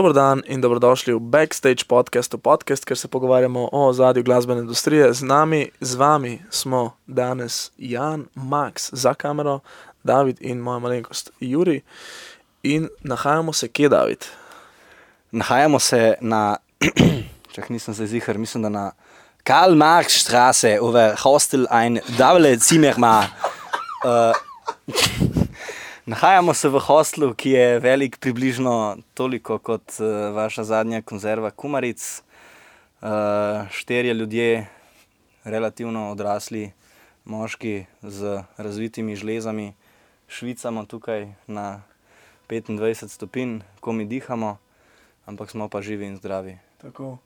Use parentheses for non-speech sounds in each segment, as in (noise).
Dobro dan in dobrodošli v Backstage podcastu, podcast, kjer se pogovarjamo o zadju glasbene industrije. Z nami, z vami smo danes Jan, Max za kamero, David in moja malenkost Juri. In nahajamo se, kje David? Nahajamo se na, (clears throat) če nisem zdaj zihar, mislim, da na Karl Marx Straße, over hostel ein Davle Zimmerma. Uh, (laughs) nahajamo se v hostlu, ki je velik približno toliko kot uh, vaša zadnja konzerva Kumaric. Uh, štirje ljudje, relativno odrasli moški z razvitimi žlezami, švicamo tukaj na 25 stopinj, ko mi dihamo, ampak smo pa živi in zdravi. Tako.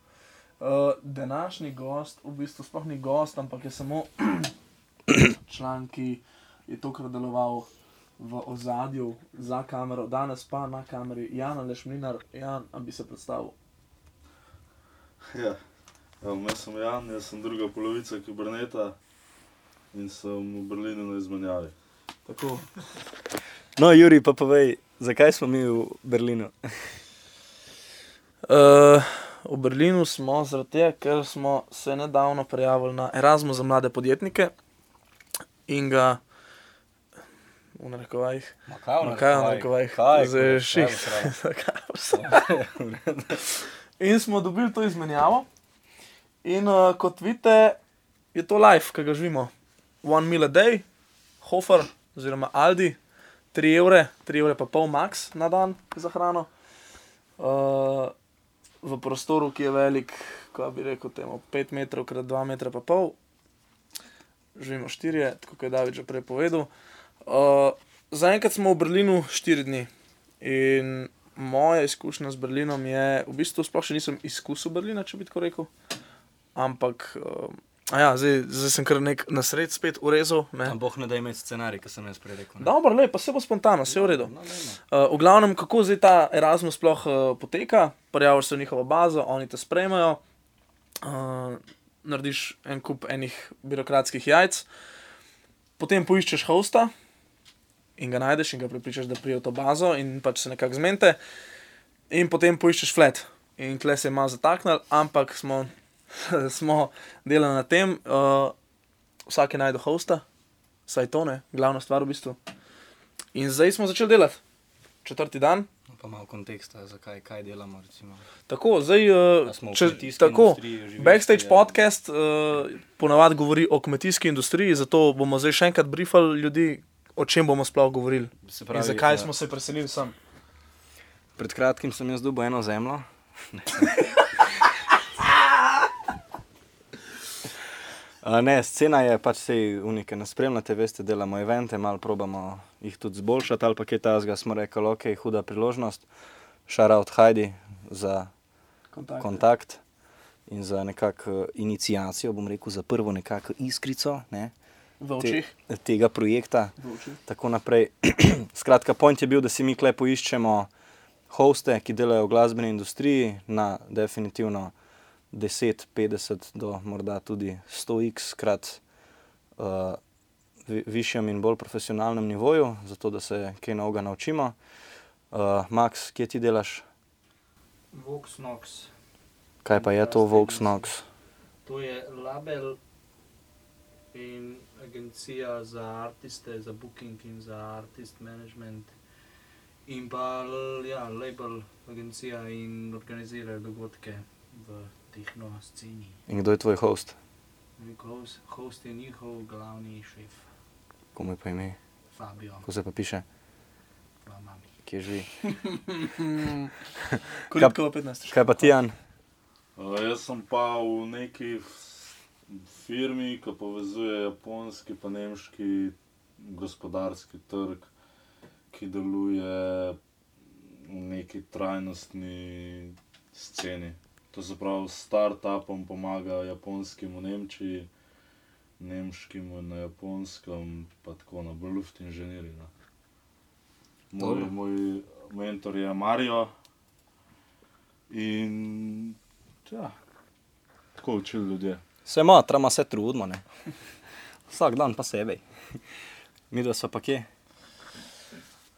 Uh, današnji gost, v bistvu sploh ni gost, ampak je samo (clears throat) član, ki je tokrat deloval v ozadju za kamero, danes pa na kameri Jan Lešminar. Jan, a bi se predstavil? Ja, jaz sem Jan, jaz sem druga polovica kiberneta in sem v Berlinu na izmenjavi. Tako. No, Juri, pa povej, zakaj smo mi v Berlinu? Uh, v Berlinu smo zaradi tega, ker smo se nedavno prijavili na Erasmus za mlade podjetnike in ga v narekovajih. Ma kaj Ma kaj v narekovajih? Zdaj je ših. (laughs) (laughs) In smo dobili to izmenjavo. In uh, kot vidite, je to life, ki ga živimo. One meal a day, Hofer oziroma Aldi, 3 evre, 3 evre pa pol max na dan za hrano. Uh, v prostoru, ki je velik, kako bi rekel, temu 5 metrov krat 2 metra pa pol. Živimo štirje, tako kot je David že prej povedal. Uh, Zaenkrat smo v Berlinu 4 dni. In moja izkušnja z Berlinom je, v bistvu sploh še nisem izkusil Berlina, če bi tako rekel. Ampak, uh, ja, zdaj, zdaj sem kar nek na sred spet urezal. ne. Boh ne da imeti scenarij, ki sem jaz prej rekel. ne. Dobro, lepo, se bo spontano, vse je v redu. No. Uh, v glavnem, kako zdaj ta Erasmus sploh uh, poteka, prijaviš se v njihovo bazo, oni te sprejmejo, uh, narediš en kup enih birokratskih jajc, potem poiščeš hosta in ga najdeš in ga pripričaš, da prije v to bazo in pač se nekako zmente, in potem poiščeš flat. In kle se je malo zataknil, ampak smo, (laughs) smo delali na tem, uh, vsak je najdel hosta, saj to ne, glavna stvar v bistvu. In zdaj smo začeli delati, četrti dan. No, Pa malo konteksta, zakaj kaj delamo. Recimo. Tako, zdaj, uh, če, kmetijski tako, industriji, živilski, Backstage ja. podcast uh, ponavadi govori o kmetijski industriji, zato bomo zdaj še enkrat briefali ljudi, o čem bomo sploh govorili. Se In zakaj ja, smo se preselili sem. Pred kratkim sem jaz dobil eno zemljo. (laughs) (laughs) Uh, ne, scena je pač vse unike, ne spremljate, veste, delamo evente, malo probamo jih tudi zboljšati, ali pa kaj tasga, smo rekli, ok, huda priložnost, šarout Heidi za Kontakt. kontakt in za nekakšno inicijacijo, bom rekel, za prvo nekakšno iskrico ne, te, očeh. tega projekta. V tako naprej. (clears throat) Skratka, point je bil, da si mi klej poiščemo hoste, ki delajo v glasbeni industriji na definitivno 10, 50 do morda tudi 100x krat uh, vi, višjem in bolj profesionalnem nivoju, zato da se kaj novega naučimo. Uh, Max, kje ti delaš? Voxnox. Kaj pa je to Voxnox? To je label in agencija za artiste, za booking in za artist management. In pa ja, label, agencija in organizirajo dogodke v tehno sceni. In kdo je tvoj host? Host, host je njihov glavni šef, Komu je pa ime? Fabio, Ko se pa piše, pa mami. kje živi? (laughs) Koliko 15? Kaj pa ti, Jan? Uh, jaz sem pa v neki f- firmi, ki povezuje japonski in nemški gospodarski trg, ki deluje v neki trajnostni sceni. To se pravi, start-upom pomaga japonskim v Nemčiji, nemškim na japonskem, pa tako na Bluft inženirji. no. Moj, moj mentor je Mario. In ja, tako učili ljudje. Se ima, trama se trudimo, ne. Vsak dan posebej. Mi dva sva pa kje?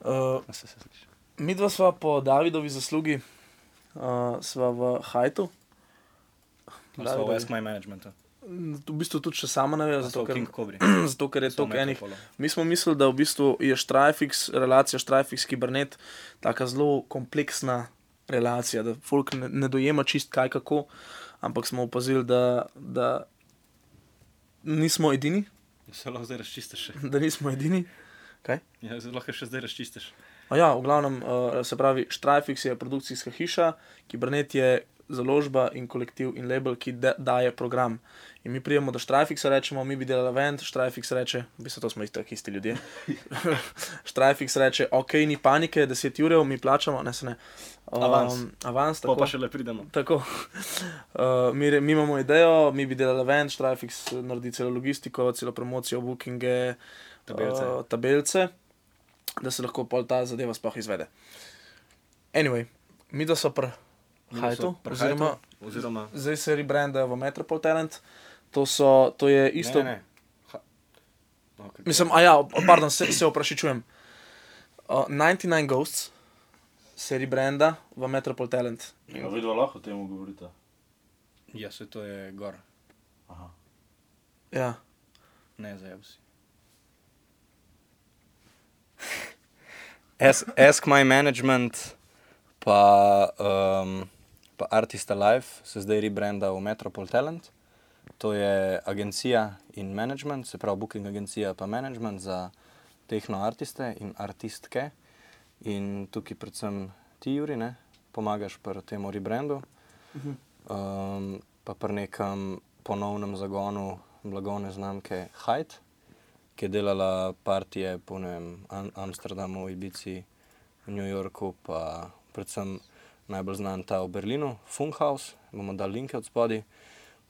Uh, A se- se mi dva sva po Davidovi zaslugi uh, sva v Hajtu. So v Ask My Managementu? V bistvu tudi še sama ne vem, Zato, ker, (clears throat) zato ker je toliko enih. Mi smo mislili, da v bistvu je Strajfix, relacija Strajfix-Kibernet tako zelo kompleksna relacija, da folk ne, ne dojema čist kaj kako, ampak smo opazili, da, da nismo edini, Se lahko zdaj razčistiš. da nismo edini. Ja, zdaj lahko še zdaj razčistiš. A Ja, v glavnem, uh, se pravi, Strajfix je produkcijska hiša, Kibernet je založba in kolektiv in label, ki da, daje program. In mi prijemo do Strajfixa, rečemo, mi bi delali event, Strajfix reče, v bistvu to smo isto, isti ljudje. (laughs) Strajfix reče, ok, ni panike, 10 ur, mi plačamo, ne se ne. Um, Avans. Avans, Pa tako. pa še le pridemo. Tako. Uh, (laughs) mi, mi imamo idejo, mi bi delali event, Strajfix naredi celo logistiko, celo promocijo, bookinge, Tabelce. uh, tabelce, da se lahko pol ta zadeva sploh izvede. Anyway, mi da so pri Hajtu, oziroma oziroma zdaj se rebrandajo v Metropol Talent. To, so, to je isto. Ne, ne. Ha. Okay, Mislim, a ja, pardon, se, se oprašičujem. Uh, 99 Ghosts se rebranda v Metropol Talent. Ja, vidva lahko o tem govorite. Ja, se to je gor. Aha. Ja. Ne, zdaj si. (laughs) Ask, ask My Management, pa, um, pa Artist Alive se zdaj rebranda v Metropol Talent. To je agencija in management, se pravi booking agencija pa management za tehno artiste in artistke. In tukaj predvsem ti, Juri, ne, pomagaš pri tem rebrandu, um, pa pri nekem ponovnem zagonu blagovne znamke Hyde, ki je delala partije po ne vem, Am Amsterdamu, Ibici, New Yorku, pa predvsem najbolj znan ta v Berlinu, Funkhaus, bomo dali linke od spodaj.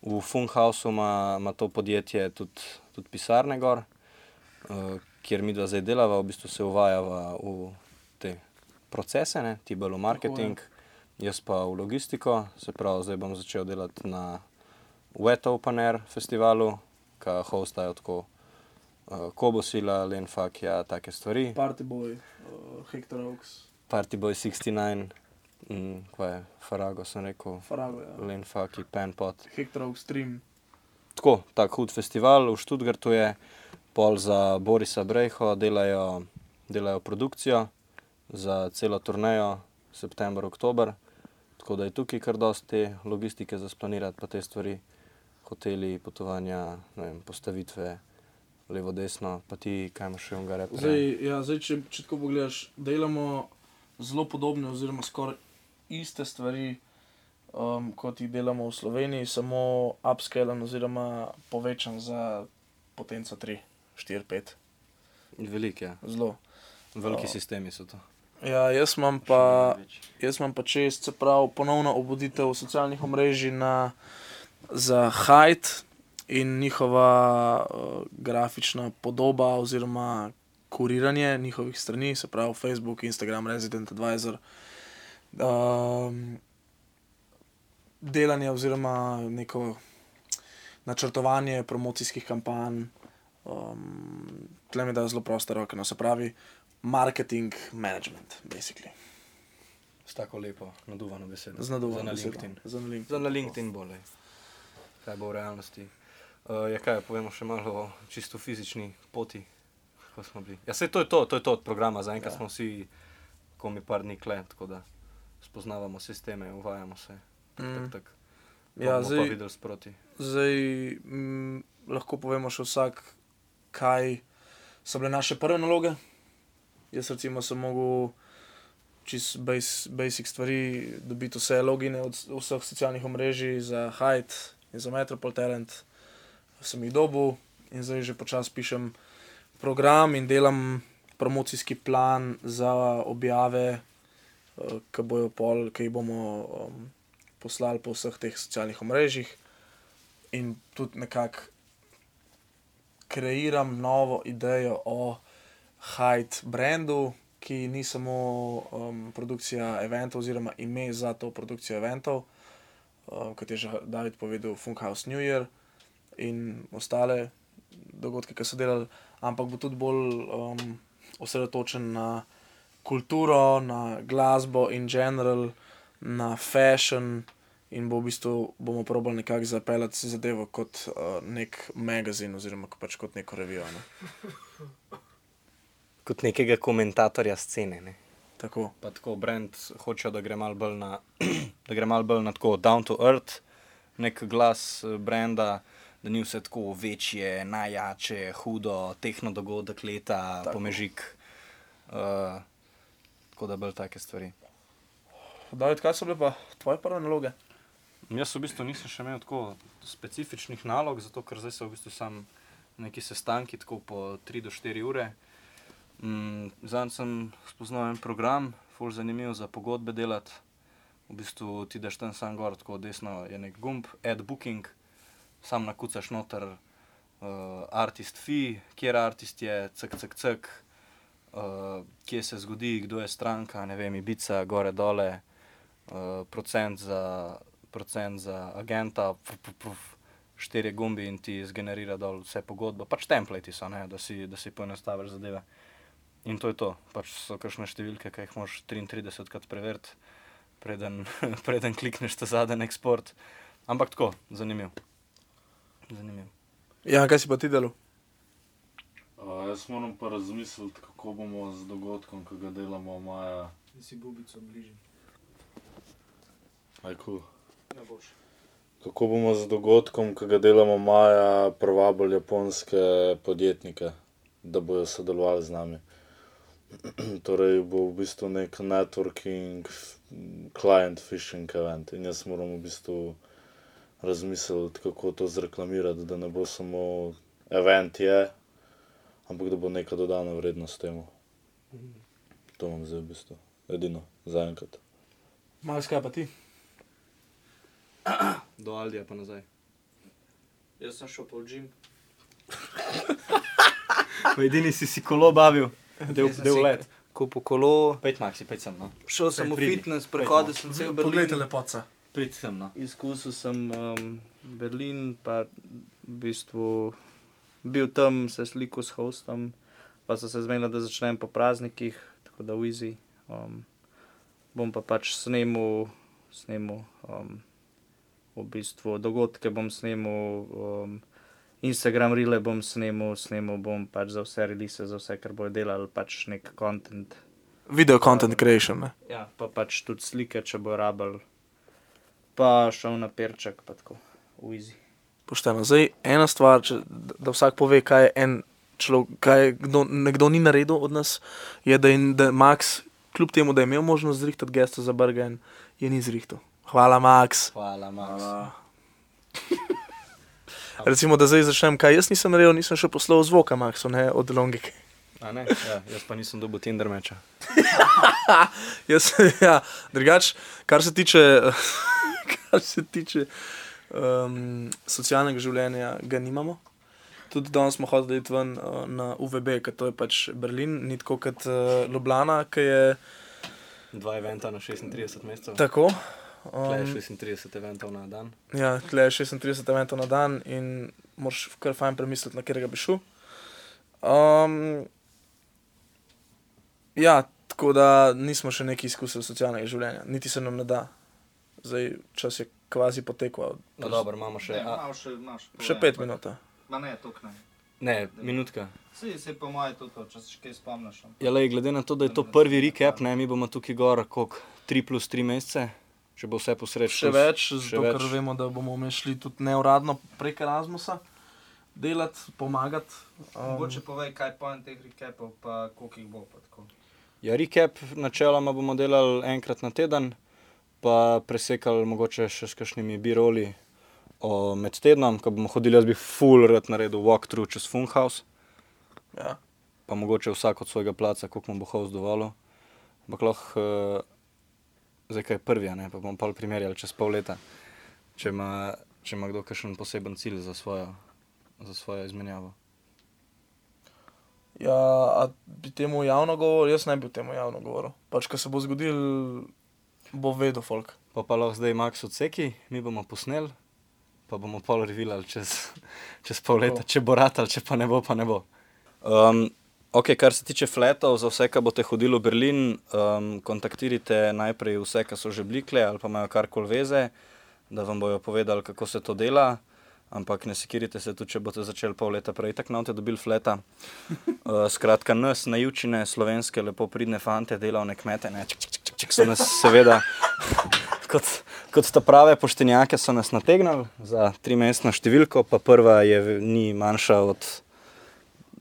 V Funkhausu ima, ima to podjetje tudi, tudi pisarne gor, uh, kjer mi dva zdaj delava, v bistvu se uvajava v te procese, ne, ti bolj v marketing, jaz pa v logistiko, se pravi, zdaj bom začel delati na Wet Open Air festivalu, ki hostajo tako uh, Kobosila, Lenfakja, take stvari. Party Boy, uh, Hector Oaks, Party Boy 69, mm, kaj je, Farago sem rekel, Farago, ja. Lenfaki, Penpot. Hector Oaks Stream. Tako, tak hud festival v Študgartu je, pol za Borisa Brejho delajo, delajo produkcijo za celo turnejo, september, oktober. Tako da je tukaj kar dosti te logistike za splanirati, pa te stvari, hoteli, potovanja, vem, postavitve, levo, desno, pa ti, kaj imaš še unga repa. Zdaj, ja, zdaj če, če tako pogledaš, delamo zelo podobne, oziroma skoraj iste stvari, um, kot jih delamo v Sloveniji, samo upscalen oziroma povečan za potenco 3, 4, 5. Velik je, Zelo. veliki O. sistemi so to. Ja, jaz imam pa, jaz imam pa čest, se pravi, ponovno obuditev socialnih omrežij na, za Hyde in njihova uh, grafična podoba oziroma kuriranje njihovih strani, se pravi Facebook, Instagram, Resident Advisor. Um, delanje oziroma neko načrtovanje promocijskih kampanj, um, tle mi da zelo proste roke, no se pravi, marketing management, basically. S tako lepo, naduvano besedo. Z naduvano besedo. LinkedIn. Za na LinkedIn. Na LinkedIn bolje. Kaj bo v realnosti. Uh, ja, kaj, povemo še malo o čisto fizični poti, kako smo bili. Ja, se to je to, to je to od programa, zaenkrat Ja. smo vsi komi par dni kle, tako da spoznavamo sisteme, uvajamo se. Tak, Mm. tak, tak. Ja, zdaj, videli sproti. zdaj m, lahko povemo še vsak, kaj so bile naše prve naloge. Jaz recimo sem mogel čez base, basic stvari dobiti vse logine od vseh socialnih omrežij za Hyde in za Metropol Talent. Sem jih dobil in zdaj že počasi pišem program in delam promocijski plan za objave, ki bojo pol, ki jih bomo um, poslali po vseh teh socialnih omrežjih. In tudi nekako kreiram novo idejo o Hyde brandu, ki ni samo um, produkcija eventov, oziroma ime za to produkcijo eventov, um, kot je že David povedal, Funkhouse New Year in ostale dogodke, ki so delali, ampak bo tudi bolj um, osredotočen na kulturo, na glasbo in general, na fashion in bo v bistvu bomo probali nekako zapeljati zadevo kot uh, nek magazin oziroma pač kot neko revijo. Ne? Kot nekega komentatorja scene. Ne? Tako. Pa tako brand hoče, da gre malo bolj na, (clears throat) da gre malo bolj na tako down to earth, nek glas eh, brenda, da ni vse tako večje, najjače, hudo, tehno dogodek leta, tako. pomežik. Uh, tako da bolj take stvari. David, kaj so bile pa tvoje prve naloge? Jaz v bistvu nisem še imel tako specifičnih nalog, zato ker zdaj so v bistvu samo neki sestanki, tako po 3 do 4 ure. Mm, Zdaj sem spoznal en program, full zanimiv za pogodbe delati. V bistvu ti daš tam sam gor, tako desno je nek gumb, add booking, sam nakucaš noter uh, artist fee, kjer artist je, cek, cek, cek, uh, kje se zgodi, kdo je stranka, ne vem, Ibica, gore, dole, uh, procent za procent za agenta, puf, puf, puf, štiri gumbi in ti zgenerira dol vse pogodbe. Pač templati so, ne, da si, da si poenostaviš zadeve. In to je to. Pač so kakšne številke, ki jih moraš 33 krat preveriti, preden, (laughs) preden klikneš ta zadnji eksport. Ampak tako, zanimiv. zanimiv. Ja, kaj si pa ti delal? Uh, jaz moram pa razmisliti, kako bomo z dogodkom, ki ga delamo maja. Da si bubico bližje. Ajku. Ne boš. Kako bomo z dogodkom, ki ga delamo maja, privabili japonske podjetnike, da bodo sodelovali z nami. (clears throat) torej bo v bistvu nek networking, client fishing event. In jaz moram v bistvu razmisliti, kako to zreklamirati, da ne bo samo event je, ampak da bo neka dodana vrednost temu. To imam zdaj v bistvu. Edino, zaenkrat. Max, kaj pa ti? (clears throat) Do Aldija pa nazaj. Jaz sem šel po gym. Edini si si kolo bavil, del, del let. Kupil kolo, Pejt maxi, pejt sem, no. šel sem v pridi. fitness, prehodil sem cel Berlin. Poglejte lepoca. Pejt sem, no. Izkusil sem um, Berlin, pa v bistvu bil tam, se slikal s hostom, pa so se zmenili, da začnem po praznikih, tako da Easy. Um, bom pa pač snemal, snemal um, v bistvu dogodke, bom snemal um, Instagram rile, bom snemal, snemal bom pač za vse release, za vse, kar bojo delali, pač nek content. Video content creation. Ne? Ja, pa pač tudi slike, če bo rabel. Pa šel na perček, pa tako, v Easy. Pošteno. Zdaj, ena stvar, če, da vsak pove, kaj je en človek, kaj je kdo, nekdo ni naredil od nas, je, da je da je Max, kljub temu, da je imel možnost zrihtati gesto za Bergen, je ni zrihtal. Hvala, Max. Hvala, Max. (laughs) Recimo, da zdaj začnem, kaj jaz nisem naredil, nisem še poslal zvoka Maxu, ne od Longike. A ne? Ja, jaz pa nisem dobil Tinder meča. (laughs) Jaz, ja, drugač, kar se tiče, (laughs) kar se tiče um, socialnega življenja, ga nimamo. Tudi danes smo hodili ven uh, na UVB, ker to je pač Berlin, ni tako kot uh, Ljubljana, ki je Dva eventa na 36 mesecev. tako. Tle Um, je 36 eventov na dan. ja, tle je 36 eventov na dan in moraš kar fajn premisliti, na katerega bi šel. Um, ja, tako da nismo še neki izkusili socialnega življenja, niti se nam ne da. Zdaj čas je kvazi potekel. No, dobro, imamo še. A, Malo še imaš. Še pet minut. Ma ne, tok ne. ne, minutka. Vsi se po moje tudi če se kaj spomniš. Ja, lej, glede na to, da je to prvi recap, ne, mi bomo tukaj gor, koliko 3 plus 3 mesece, če bo vse posreč. Še več, še zato ker več. vemo, da bomo šli tudi neuradno prek Erasmusa delati, pomagati. Mogoče povej, kaj je pojem teh recapov, pa koliko jih bo. Pa tako. Ja, recap načeloma bomo delali enkrat na teden, pa presekali mogoče še s kakšnimi biroli med tednom, ko bomo hodili, jaz bi full rad naredil walkthrough čez Funhouse, Ja. pa mogoče vsak od svojega placa, koliko mu bo host dovolil. Ampak lahko, uh, zdaj kaj prvi, ne, pa bomo pa primerjali čez pol leta, če ima, če ima kdo kakšen poseben cilj za svojo, za svojo izmenjavo. Ja, a bi temu javno govoril, jaz ne bi temu javno govoril. Pač, ko se bo zgodil, bo vedel folk. Pa pa lahko zdaj Max odseki, mi bomo posneli, pa bomo pol revilali čez, (laughs) čez pol leta, če bo rad ali če pa ne bo, pa ne bo. Um, Ok, kar se tiče fletov, za vse, ki boste hodili v Berlin, um, kontaktirajte najprej vse, ki so že blikle ali pa imajo karkoli veze, da vam bojo povedali, kako se to dela. Ampak ne sekirite se tudi, če boste začeli pol leta prej, tako naučite dobili fleta. (laughs) Uh, skratka, nas, najučene slovenske, lepo pridne fante, delovne kmete, ne, čik, čik, čik, so nas seveda, kot, kot ta prave poštenjake, so nas nategnili za tri mestno številko, pa prva je ni manjša od,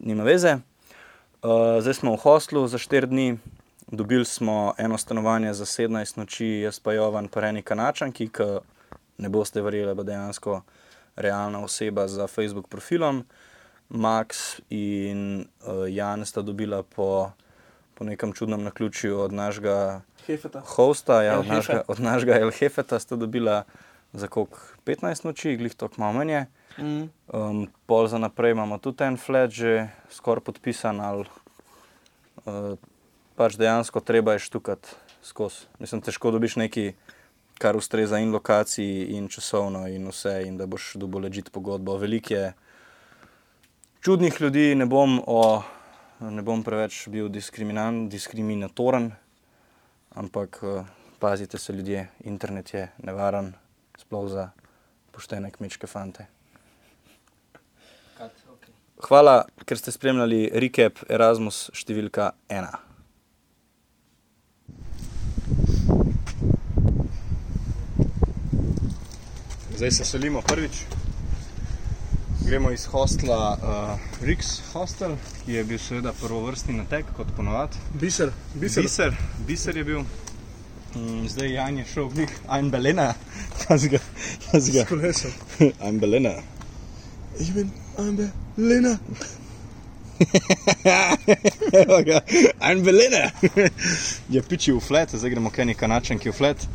nima veze. Uh, zdaj smo v hostlu za 4 dni, dobili smo eno stanovanje za 17 noči, jaz pa Jovan, pa eni kanačanki, ki ne boste verjeli, da bo dejansko realna oseba za Facebook profilom. Max in uh, Jan sta dobila po, po nekem čudnem naključju od našega Hefeta. hosta, ja, El od, našega, od našega El Hefeta sta dobila za koliko 15 noči, glih to malo manj. je. Mm. Um, pol za naprej imamo tudi en flat, že skoraj podpisan, ali uh, pač dejansko treba je štukati skozi. Mislim, težko dobiš nekaj, kar ustreza in lokaciji, in časovno, in vse, in da boš dobil ležit pogodbo. Veliko je čudnih ljudi, ne bom, o, ne bom preveč bil diskriminatoren, ampak uh, pazite se ljudje, internet je nevaren, sploh za poštene kmečke fante. Hvala, ker ste spremljali Recap Erasmus številka 1. Zdaj se selimo prvič. Gremo iz hostla uh, Rix Hostel, ki je bil seveda prvovrstni natek, kot ponovadi. Biser, biser. Biser, biser je bil. Mm, zdaj Jan je šel v njih, Ajn Belena, (laughs) pazi ga, pazi ga, kolesom. (laughs) Ajn Belena. Ich bin Amber Lena. Evo ga, Ajn Belena. je piči v flet, zdaj gremo k eni kanačenki v flet.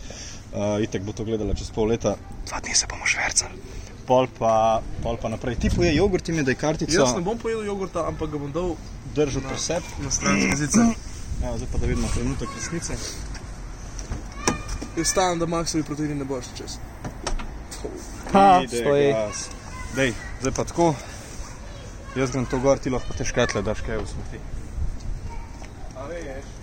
Uh, itek bo to gledala čez pol leta. Dva dni se bomo švercali. Pol pa, pol pa naprej. Ti poje jogurt, ti mi daj kartico. Jaz ne bom pojedel jogurta, ampak ga bom dal držal pri sebi. na stran zice. Evo, zdaj pa da vidimo trenutek resnice. Jaz stavim, da maksovi proteini ne boš čez. Ha, stoji. Dej, zdaj pa tako. Jaz grem to gor, ti lahko te škatle daš kaj v smeti. A veš.